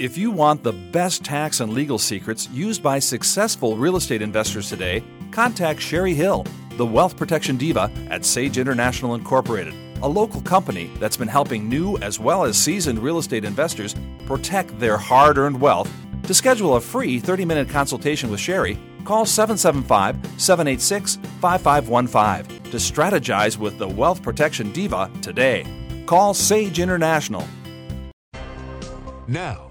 If you want the best tax and legal secrets used by successful real estate investors today, contact Sherry Hill, the wealth protection diva at Sage International Incorporated, a local company that's been helping new as well as seasoned real estate investors protect their hard earned wealth. To schedule a free 30 minute consultation with Sherry, call 775 786 5515 to strategize with the wealth protection diva today. Call Sage International. Now,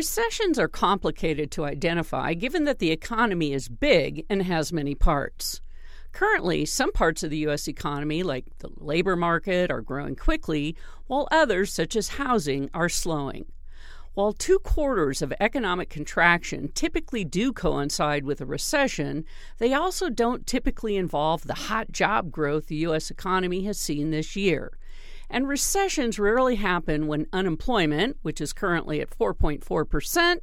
Recessions are complicated to identify given that the economy is big and has many parts. Currently, some parts of the U.S. economy, like the labor market, are growing quickly, while others, such as housing, are slowing. While two quarters of economic contraction typically do coincide with a recession, they also don't typically involve the hot job growth the U.S. economy has seen this year. And recessions rarely happen when unemployment, which is currently at 4.4%,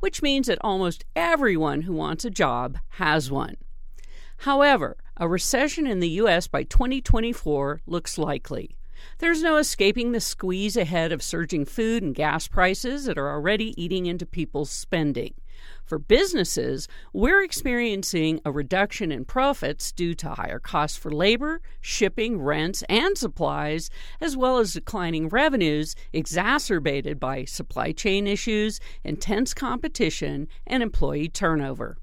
which means that almost everyone who wants a job has one. However, a recession in the U.S. by 2024 looks likely. There's no escaping the squeeze ahead of surging food and gas prices that are already eating into people's spending. For businesses, we're experiencing a reduction in profits due to higher costs for labor, shipping, rents, and supplies, as well as declining revenues exacerbated by supply chain issues, intense competition, and employee turnover.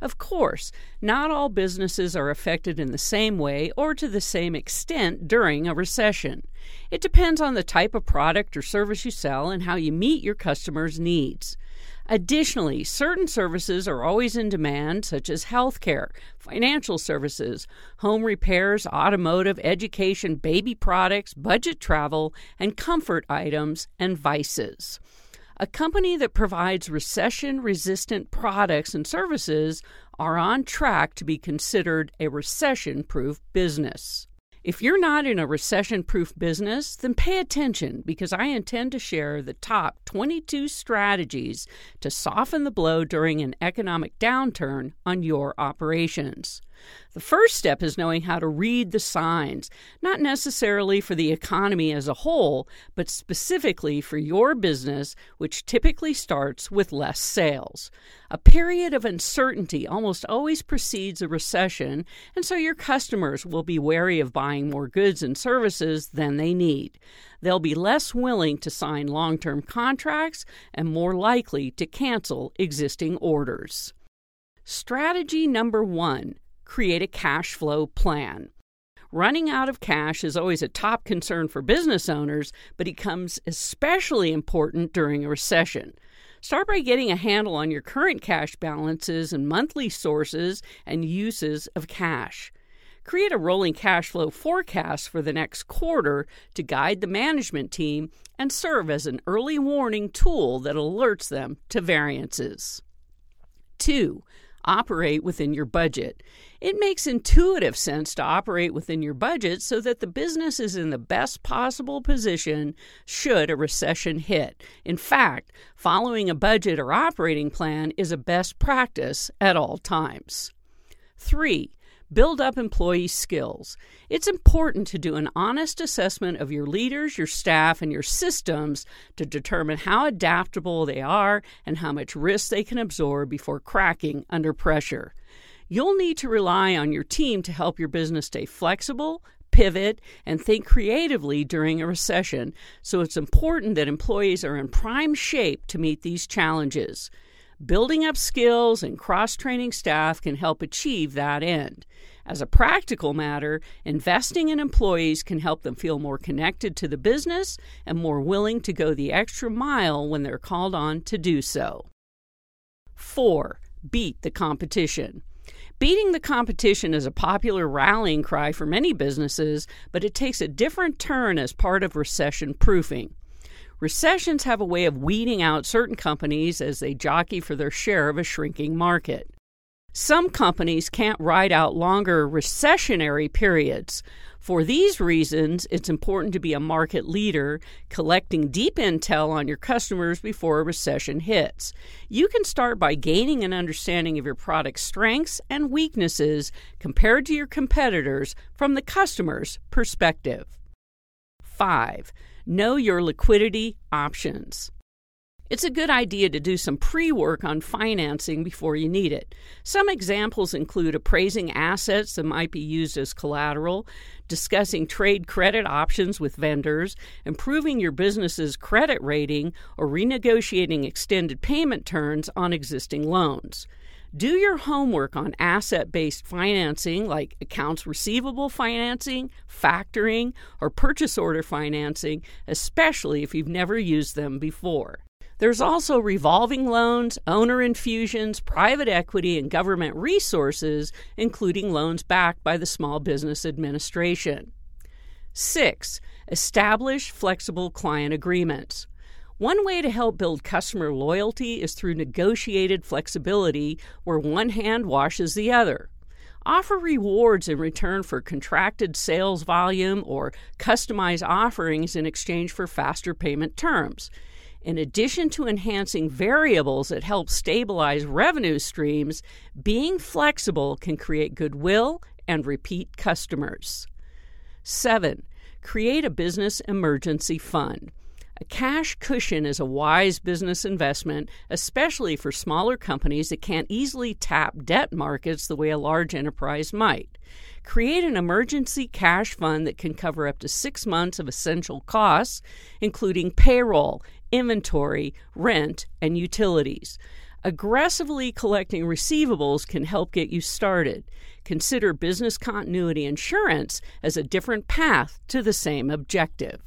Of course, not all businesses are affected in the same way or to the same extent during a recession. It depends on the type of product or service you sell and how you meet your customers' needs. Additionally, certain services are always in demand, such as healthcare, financial services, home repairs, automotive, education, baby products, budget travel, and comfort items and vices. A company that provides recession resistant products and services are on track to be considered a recession proof business. If you're not in a recession proof business, then pay attention because I intend to share the top 22 strategies to soften the blow during an economic downturn on your operations. The first step is knowing how to read the signs, not necessarily for the economy as a whole, but specifically for your business, which typically starts with less sales. A period of uncertainty almost always precedes a recession, and so your customers will be wary of buying more goods and services than they need. They'll be less willing to sign long term contracts and more likely to cancel existing orders. Strategy number one create a cash flow plan. Running out of cash is always a top concern for business owners, but it becomes especially important during a recession. Start by getting a handle on your current cash balances and monthly sources and uses of cash. Create a rolling cash flow forecast for the next quarter to guide the management team and serve as an early warning tool that alerts them to variances. 2 operate within your budget. It makes intuitive sense to operate within your budget so that the business is in the best possible position should a recession hit. In fact, following a budget or operating plan is a best practice at all times. 3 build up employee skills. It's important to do an honest assessment of your leaders, your staff, and your systems to determine how adaptable they are and how much risk they can absorb before cracking under pressure. You'll need to rely on your team to help your business stay flexible, pivot, and think creatively during a recession, so it's important that employees are in prime shape to meet these challenges. Building up skills and cross training staff can help achieve that end. As a practical matter, investing in employees can help them feel more connected to the business and more willing to go the extra mile when they're called on to do so. 4. Beat the competition. Beating the competition is a popular rallying cry for many businesses, but it takes a different turn as part of recession proofing. Recessions have a way of weeding out certain companies as they jockey for their share of a shrinking market. Some companies can't ride out longer recessionary periods. For these reasons, it's important to be a market leader, collecting deep intel on your customers before a recession hits. You can start by gaining an understanding of your product's strengths and weaknesses compared to your competitors from the customer's perspective. 5. Know your liquidity options. It's a good idea to do some pre work on financing before you need it. Some examples include appraising assets that might be used as collateral, discussing trade credit options with vendors, improving your business's credit rating, or renegotiating extended payment terms on existing loans. Do your homework on asset based financing like accounts receivable financing, factoring, or purchase order financing, especially if you've never used them before. There's also revolving loans, owner infusions, private equity, and government resources, including loans backed by the Small Business Administration. 6. Establish flexible client agreements. One way to help build customer loyalty is through negotiated flexibility where one hand washes the other. Offer rewards in return for contracted sales volume or customize offerings in exchange for faster payment terms. In addition to enhancing variables that help stabilize revenue streams, being flexible can create goodwill and repeat customers. 7. Create a business emergency fund. A cash cushion is a wise business investment, especially for smaller companies that can't easily tap debt markets the way a large enterprise might. Create an emergency cash fund that can cover up to six months of essential costs, including payroll, inventory, rent, and utilities. Aggressively collecting receivables can help get you started. Consider business continuity insurance as a different path to the same objective.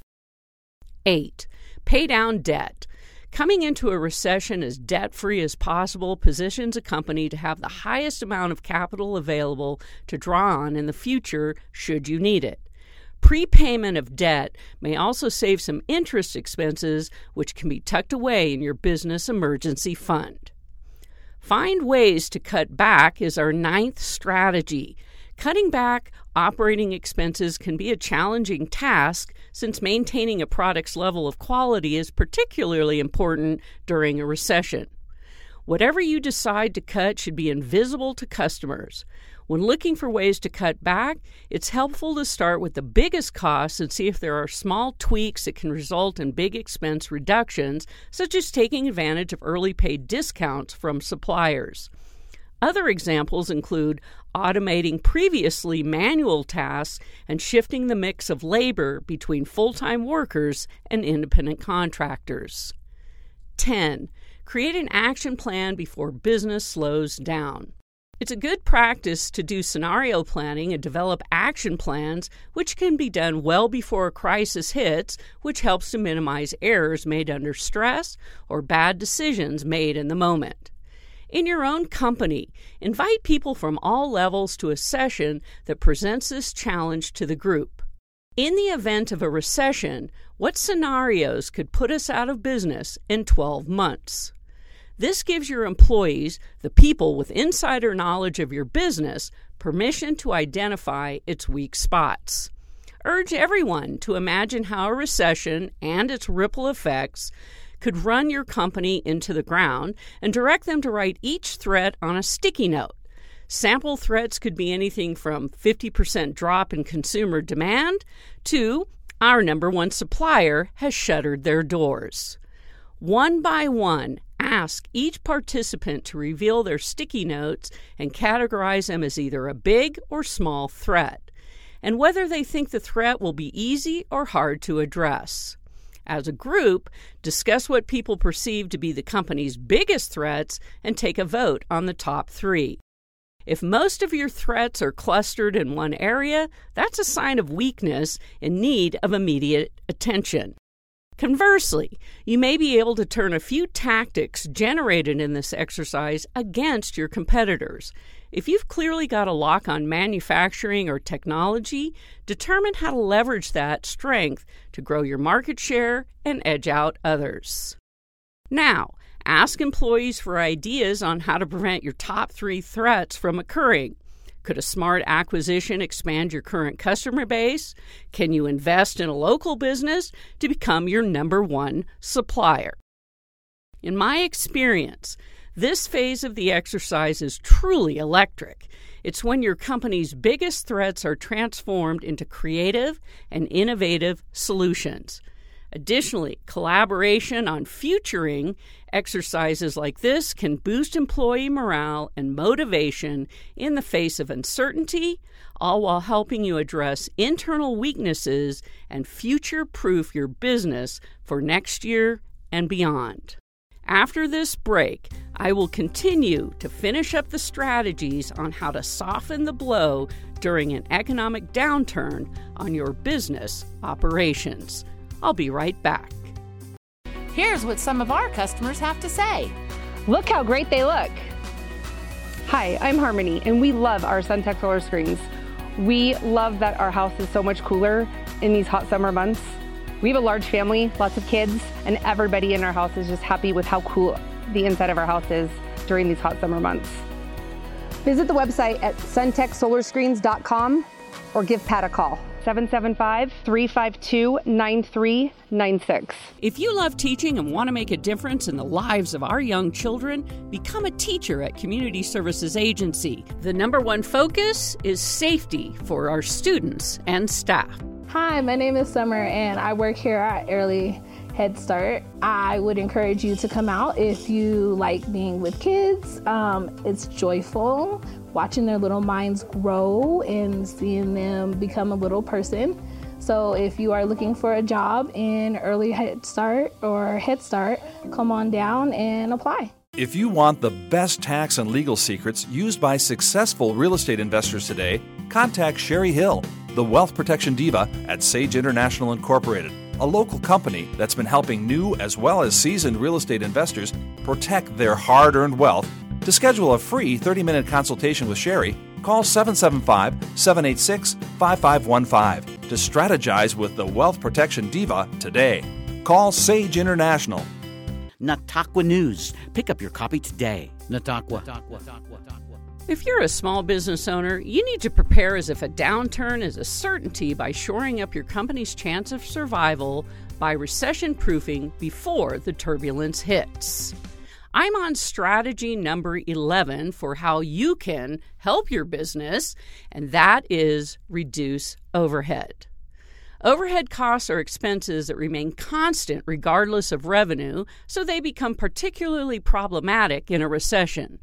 8. Pay down debt. Coming into a recession as debt free as possible positions a company to have the highest amount of capital available to draw on in the future should you need it. Prepayment of debt may also save some interest expenses, which can be tucked away in your business emergency fund. Find ways to cut back is our ninth strategy. Cutting back operating expenses can be a challenging task since maintaining a product's level of quality is particularly important during a recession. Whatever you decide to cut should be invisible to customers. When looking for ways to cut back, it's helpful to start with the biggest costs and see if there are small tweaks that can result in big expense reductions, such as taking advantage of early paid discounts from suppliers. Other examples include automating previously manual tasks and shifting the mix of labor between full time workers and independent contractors. 10. Create an action plan before business slows down. It's a good practice to do scenario planning and develop action plans, which can be done well before a crisis hits, which helps to minimize errors made under stress or bad decisions made in the moment. In your own company, invite people from all levels to a session that presents this challenge to the group. In the event of a recession, what scenarios could put us out of business in 12 months? This gives your employees, the people with insider knowledge of your business, permission to identify its weak spots. Urge everyone to imagine how a recession and its ripple effects could run your company into the ground and direct them to write each threat on a sticky note. Sample threats could be anything from 50% drop in consumer demand to our number one supplier has shuttered their doors. One by one, ask each participant to reveal their sticky notes and categorize them as either a big or small threat, and whether they think the threat will be easy or hard to address. As a group, discuss what people perceive to be the company's biggest threats and take a vote on the top three. If most of your threats are clustered in one area, that's a sign of weakness in need of immediate attention. Conversely, you may be able to turn a few tactics generated in this exercise against your competitors. If you've clearly got a lock on manufacturing or technology, determine how to leverage that strength to grow your market share and edge out others. Now, ask employees for ideas on how to prevent your top three threats from occurring. Could a smart acquisition expand your current customer base? Can you invest in a local business to become your number one supplier? In my experience, this phase of the exercise is truly electric. It's when your company's biggest threats are transformed into creative and innovative solutions. Additionally, collaboration on futuring exercises like this can boost employee morale and motivation in the face of uncertainty, all while helping you address internal weaknesses and future proof your business for next year and beyond. After this break, I will continue to finish up the strategies on how to soften the blow during an economic downturn on your business operations. I'll be right back. Here's what some of our customers have to say. Look how great they look. Hi, I'm Harmony, and we love our SunTech solar screens. We love that our house is so much cooler in these hot summer months. We have a large family, lots of kids, and everybody in our house is just happy with how cool the inside of our houses during these hot summer months. Visit the website at suntechsolarscreens.com or give Pat a call. 775 352 9396. If you love teaching and want to make a difference in the lives of our young children, become a teacher at Community Services Agency. The number one focus is safety for our students and staff. Hi, my name is Summer and I work here at Early Head Start. I would encourage you to come out if you like being with kids. Um, it's joyful watching their little minds grow and seeing them become a little person. So if you are looking for a job in Early Head Start or Head Start, come on down and apply. If you want the best tax and legal secrets used by successful real estate investors today, contact Sherry Hill the Wealth Protection Diva at Sage International Incorporated, a local company that's been helping new as well as seasoned real estate investors protect their hard earned wealth. To schedule a free 30 minute consultation with Sherry, call 775 786 5515 to strategize with the Wealth Protection Diva today. Call Sage International. Nataqua News. Pick up your copy today. Nataqua. If you're a small business owner, you need to prepare as if a downturn is a certainty by shoring up your company's chance of survival by recession proofing before the turbulence hits. I'm on strategy number 11 for how you can help your business, and that is reduce overhead. Overhead costs are expenses that remain constant regardless of revenue, so they become particularly problematic in a recession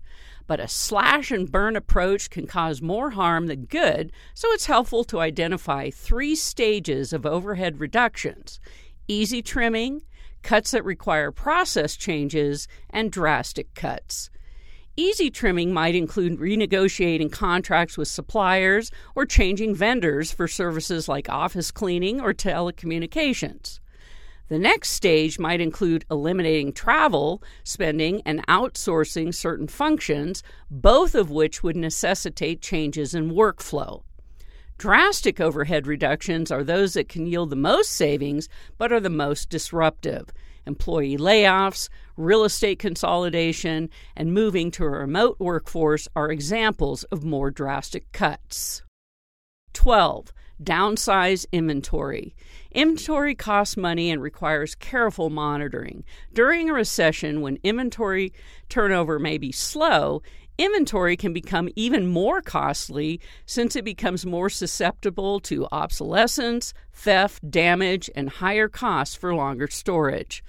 but a slash and burn approach can cause more harm than good, so it's helpful to identify three stages of overhead reductions easy trimming, cuts that require process changes, and drastic cuts. Easy trimming might include renegotiating contracts with suppliers or changing vendors for services like office cleaning or telecommunications. The next stage might include eliminating travel spending and outsourcing certain functions, both of which would necessitate changes in workflow. Drastic overhead reductions are those that can yield the most savings but are the most disruptive. Employee layoffs, real estate consolidation, and moving to a remote workforce are examples of more drastic cuts. 12. Downsize inventory. Inventory costs money and requires careful monitoring. During a recession, when inventory turnover may be slow, inventory can become even more costly since it becomes more susceptible to obsolescence, theft, damage, and higher costs for longer storage.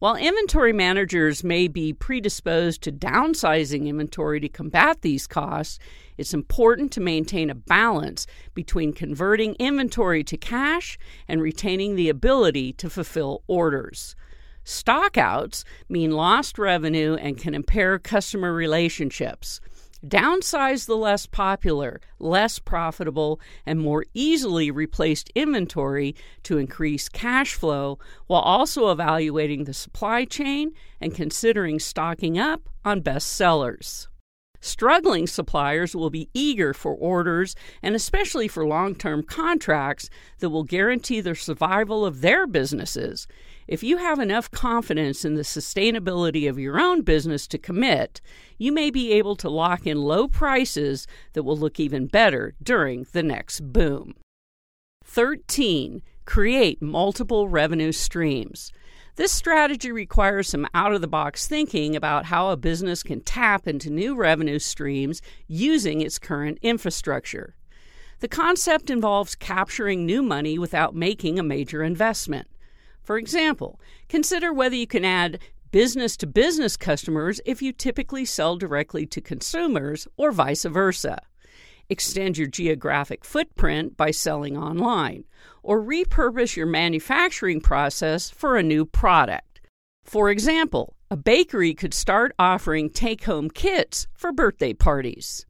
While inventory managers may be predisposed to downsizing inventory to combat these costs, it's important to maintain a balance between converting inventory to cash and retaining the ability to fulfill orders. Stockouts mean lost revenue and can impair customer relationships. Downsize the less popular, less profitable, and more easily replaced inventory to increase cash flow while also evaluating the supply chain and considering stocking up on best sellers. Struggling suppliers will be eager for orders and especially for long term contracts that will guarantee the survival of their businesses. If you have enough confidence in the sustainability of your own business to commit, you may be able to lock in low prices that will look even better during the next boom. 13. Create multiple revenue streams. This strategy requires some out of the box thinking about how a business can tap into new revenue streams using its current infrastructure. The concept involves capturing new money without making a major investment. For example, consider whether you can add business to business customers if you typically sell directly to consumers or vice versa. Extend your geographic footprint by selling online, or repurpose your manufacturing process for a new product. For example, a bakery could start offering take home kits for birthday parties.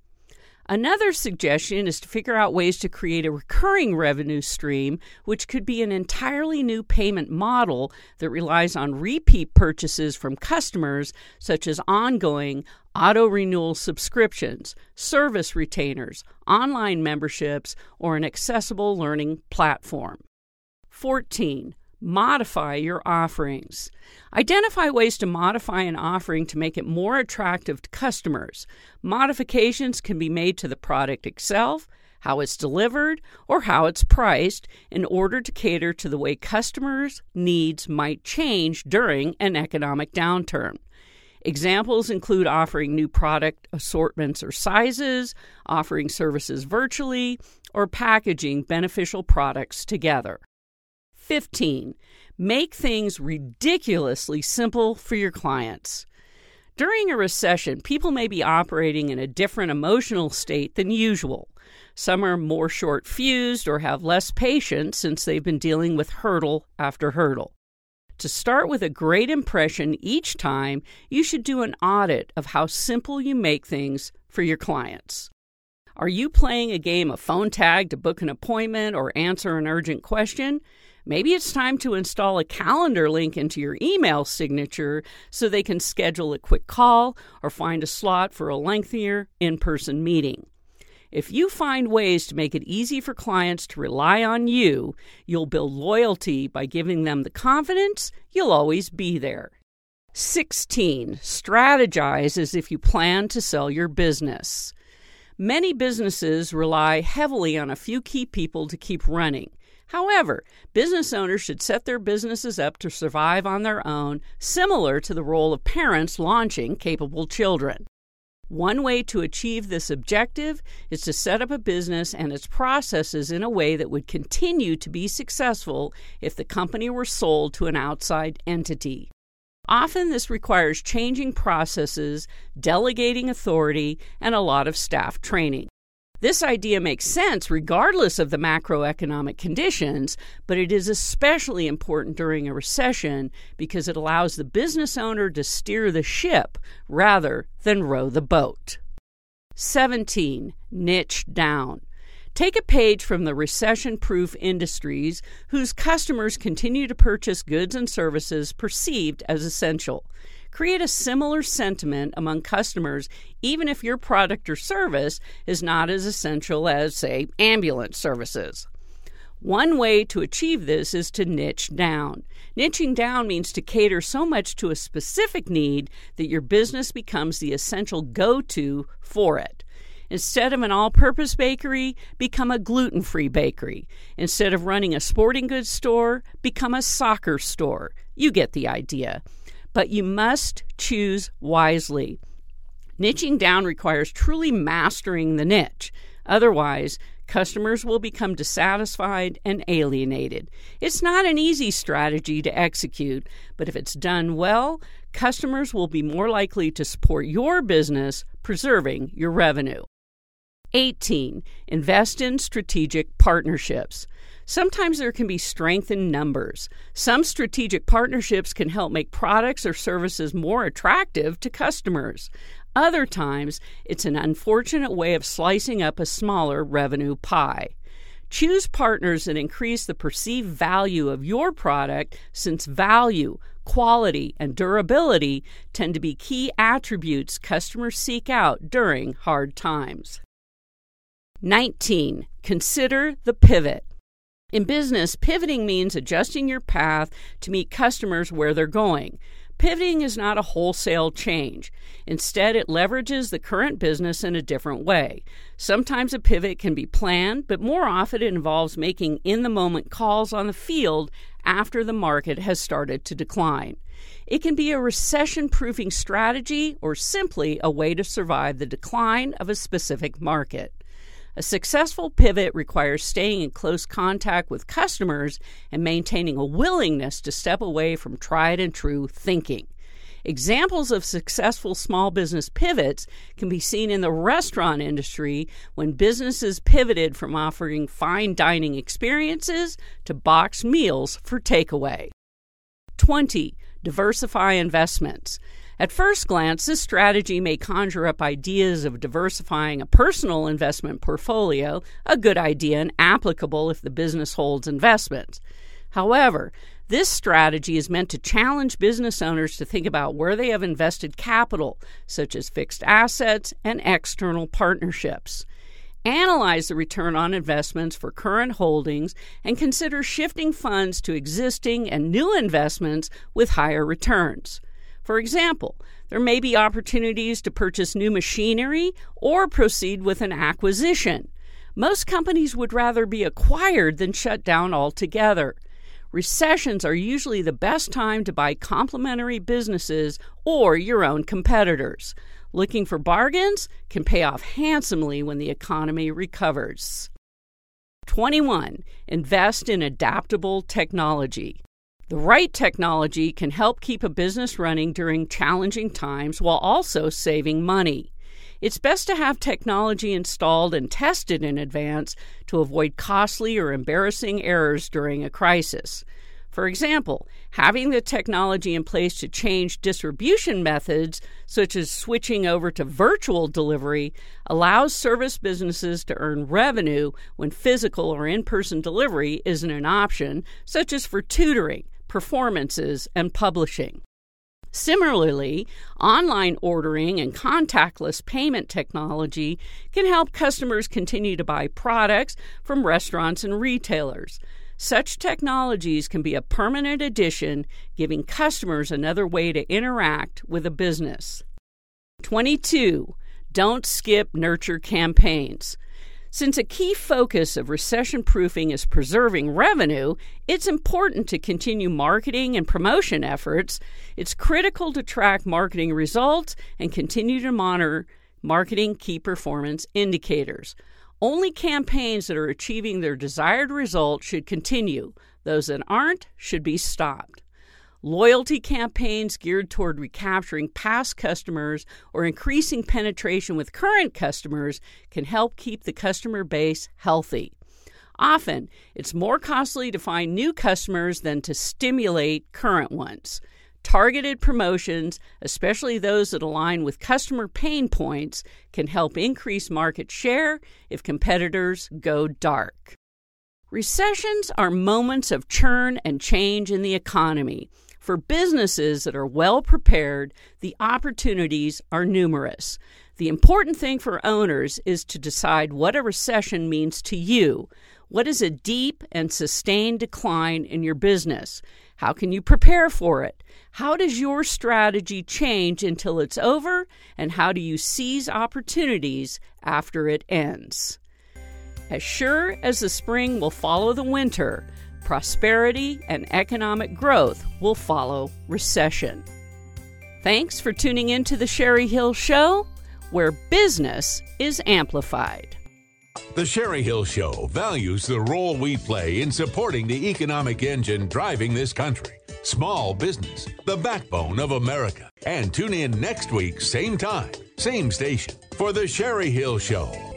Another suggestion is to figure out ways to create a recurring revenue stream, which could be an entirely new payment model that relies on repeat purchases from customers, such as ongoing auto renewal subscriptions, service retainers, online memberships, or an accessible learning platform. 14 modify your offerings. Identify ways to modify an offering to make it more attractive to customers. Modifications can be made to the product itself, how it's delivered, or how it's priced in order to cater to the way customers' needs might change during an economic downturn. Examples include offering new product assortments or sizes, offering services virtually, or packaging beneficial products together. 15. Make things ridiculously simple for your clients. During a recession, people may be operating in a different emotional state than usual. Some are more short fused or have less patience since they've been dealing with hurdle after hurdle. To start with a great impression each time, you should do an audit of how simple you make things for your clients. Are you playing a game of phone tag to book an appointment or answer an urgent question? Maybe it's time to install a calendar link into your email signature so they can schedule a quick call or find a slot for a lengthier in person meeting. If you find ways to make it easy for clients to rely on you, you'll build loyalty by giving them the confidence you'll always be there. 16. Strategize as if you plan to sell your business. Many businesses rely heavily on a few key people to keep running. However, business owners should set their businesses up to survive on their own, similar to the role of parents launching capable children. One way to achieve this objective is to set up a business and its processes in a way that would continue to be successful if the company were sold to an outside entity. Often, this requires changing processes, delegating authority, and a lot of staff training. This idea makes sense regardless of the macroeconomic conditions, but it is especially important during a recession because it allows the business owner to steer the ship rather than row the boat. 17. Niche down. Take a page from the recession proof industries whose customers continue to purchase goods and services perceived as essential create a similar sentiment among customers, even if your product or service is not as essential as, say, ambulance services. One way to achieve this is to niche down. Niching down means to cater so much to a specific need that your business becomes the essential go to for it. Instead of an all purpose bakery, become a gluten free bakery. Instead of running a sporting goods store, become a soccer store. You get the idea but you must choose wisely. Niching down requires truly mastering the niche. Otherwise, customers will become dissatisfied and alienated. It's not an easy strategy to execute, but if it's done well, customers will be more likely to support your business, preserving your revenue. 18. Invest in strategic partnerships. Sometimes there can be strength in numbers. Some strategic partnerships can help make products or services more attractive to customers. Other times, it's an unfortunate way of slicing up a smaller revenue pie. Choose partners that increase the perceived value of your product since value, quality, and durability tend to be key attributes customers seek out during hard times. 19. Consider the pivot. In business, pivoting means adjusting your path to meet customers where they're going. Pivoting is not a wholesale change. Instead, it leverages the current business in a different way. Sometimes a pivot can be planned, but more often it involves making in the moment calls on the field after the market has started to decline. It can be a recession proofing strategy or simply a way to survive the decline of a specific market. A successful pivot requires staying in close contact with customers and maintaining a willingness to step away from tried and true thinking. Examples of successful small business pivots can be seen in the restaurant industry when businesses pivoted from offering fine dining experiences to boxed meals for takeaway. 20. Diversify investments. At first glance, this strategy may conjure up ideas of diversifying a personal investment portfolio, a good idea and applicable if the business holds investments. However, this strategy is meant to challenge business owners to think about where they have invested capital, such as fixed assets and external partnerships. Analyze the return on investments for current holdings and consider shifting funds to existing and new investments with higher returns. For example, there may be opportunities to purchase new machinery or proceed with an acquisition. Most companies would rather be acquired than shut down altogether. Recessions are usually the best time to buy complementary businesses or your own competitors. Looking for bargains can pay off handsomely when the economy recovers. 21. Invest in adaptable technology. The right technology can help keep a business running during challenging times while also saving money. It's best to have technology installed and tested in advance to avoid costly or embarrassing errors during a crisis. For example, having the technology in place to change distribution methods, such as switching over to virtual delivery, allows service businesses to earn revenue when physical or in person delivery isn't an option, such as for tutoring performances, and publishing. Similarly, online ordering and contactless payment technology can help customers continue to buy products from restaurants and retailers. Such technologies can be a permanent addition, giving customers another way to interact with a business. 22. Don't skip nurture campaigns. Since a key focus of recession proofing is preserving revenue, it's important to continue marketing and promotion efforts. It's critical to track marketing results and continue to monitor marketing key performance indicators. Only campaigns that are achieving their desired result should continue. Those that aren't should be stopped. Loyalty campaigns geared toward recapturing past customers or increasing penetration with current customers can help keep the customer base healthy. Often, it's more costly to find new customers than to stimulate current ones. Targeted promotions, especially those that align with customer pain points, can help increase market share if competitors go dark. Recessions are moments of churn and change in the economy. For businesses that are well prepared, the opportunities are numerous. The important thing for owners is to decide what a recession means to you. What is a deep and sustained decline in your business? How can you prepare for it? How does your strategy change until it's over? And how do you seize opportunities after it ends? As sure as the spring will follow the winter, prosperity and economic growth will follow recession. Thanks for tuning in to the Sherry Hill Show, where business is amplified. The Sherry Hill Show values the role we play in supporting the economic engine driving this country. Small business, the backbone of America. And tune in next week, same time, same station, for The Sherry Hill Show.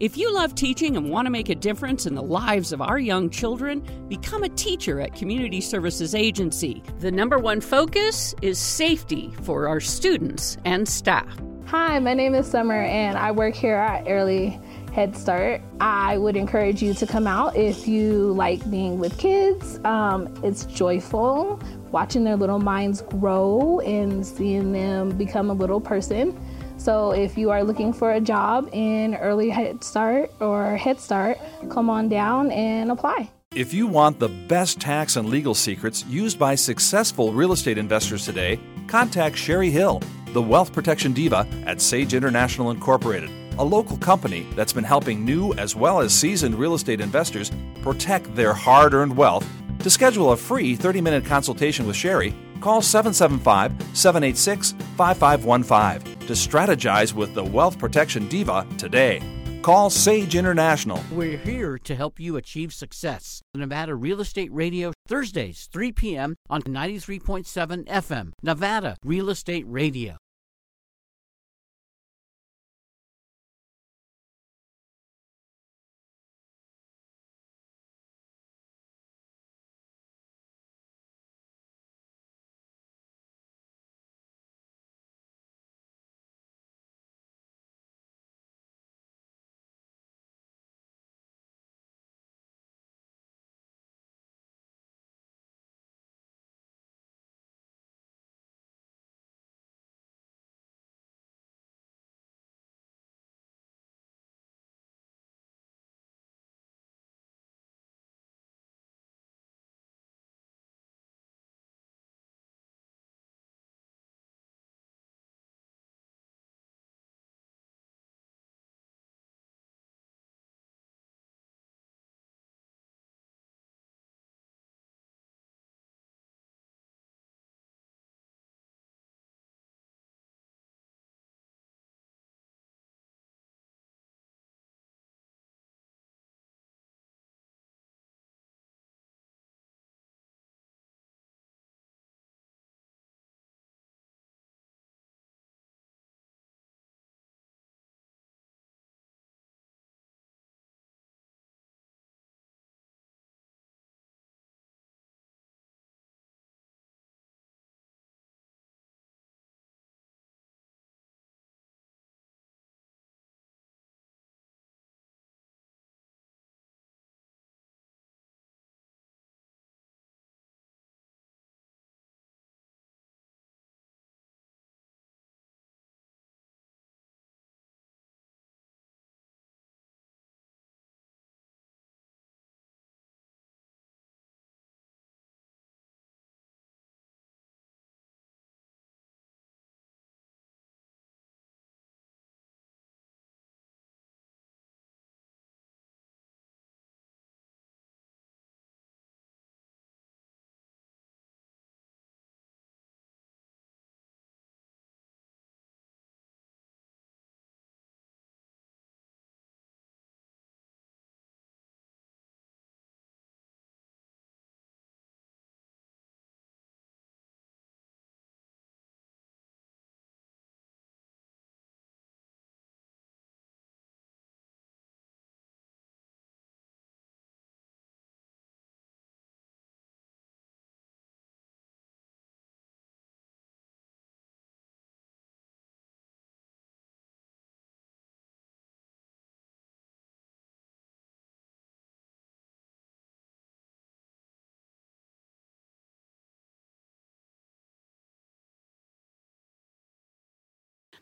If you love teaching and want to make a difference in the lives of our young children, become a teacher at Community Services Agency. The number one focus is safety for our students and staff. Hi, my name is Summer, and I work here at Early Head Start. I would encourage you to come out if you like being with kids. Um, it's joyful watching their little minds grow and seeing them become a little person. So, if you are looking for a job in Early Head Start or Head Start, come on down and apply. If you want the best tax and legal secrets used by successful real estate investors today, contact Sherry Hill the Wealth Protection Diva at Sage International Incorporated, a local company that's been helping new as well as seasoned real estate investors protect their hard earned wealth. To schedule a free 30 minute consultation with Sherry, call 775 786 5515 to strategize with the Wealth Protection Diva today. Call Sage International. We're here to help you achieve success. Nevada Real Estate Radio, Thursdays, 3 p.m. on 93.7 FM. Nevada Real Estate Radio.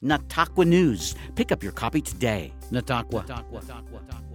Nataqua News. Pick up your copy today. Nataqua. Nataqua. Nataqua.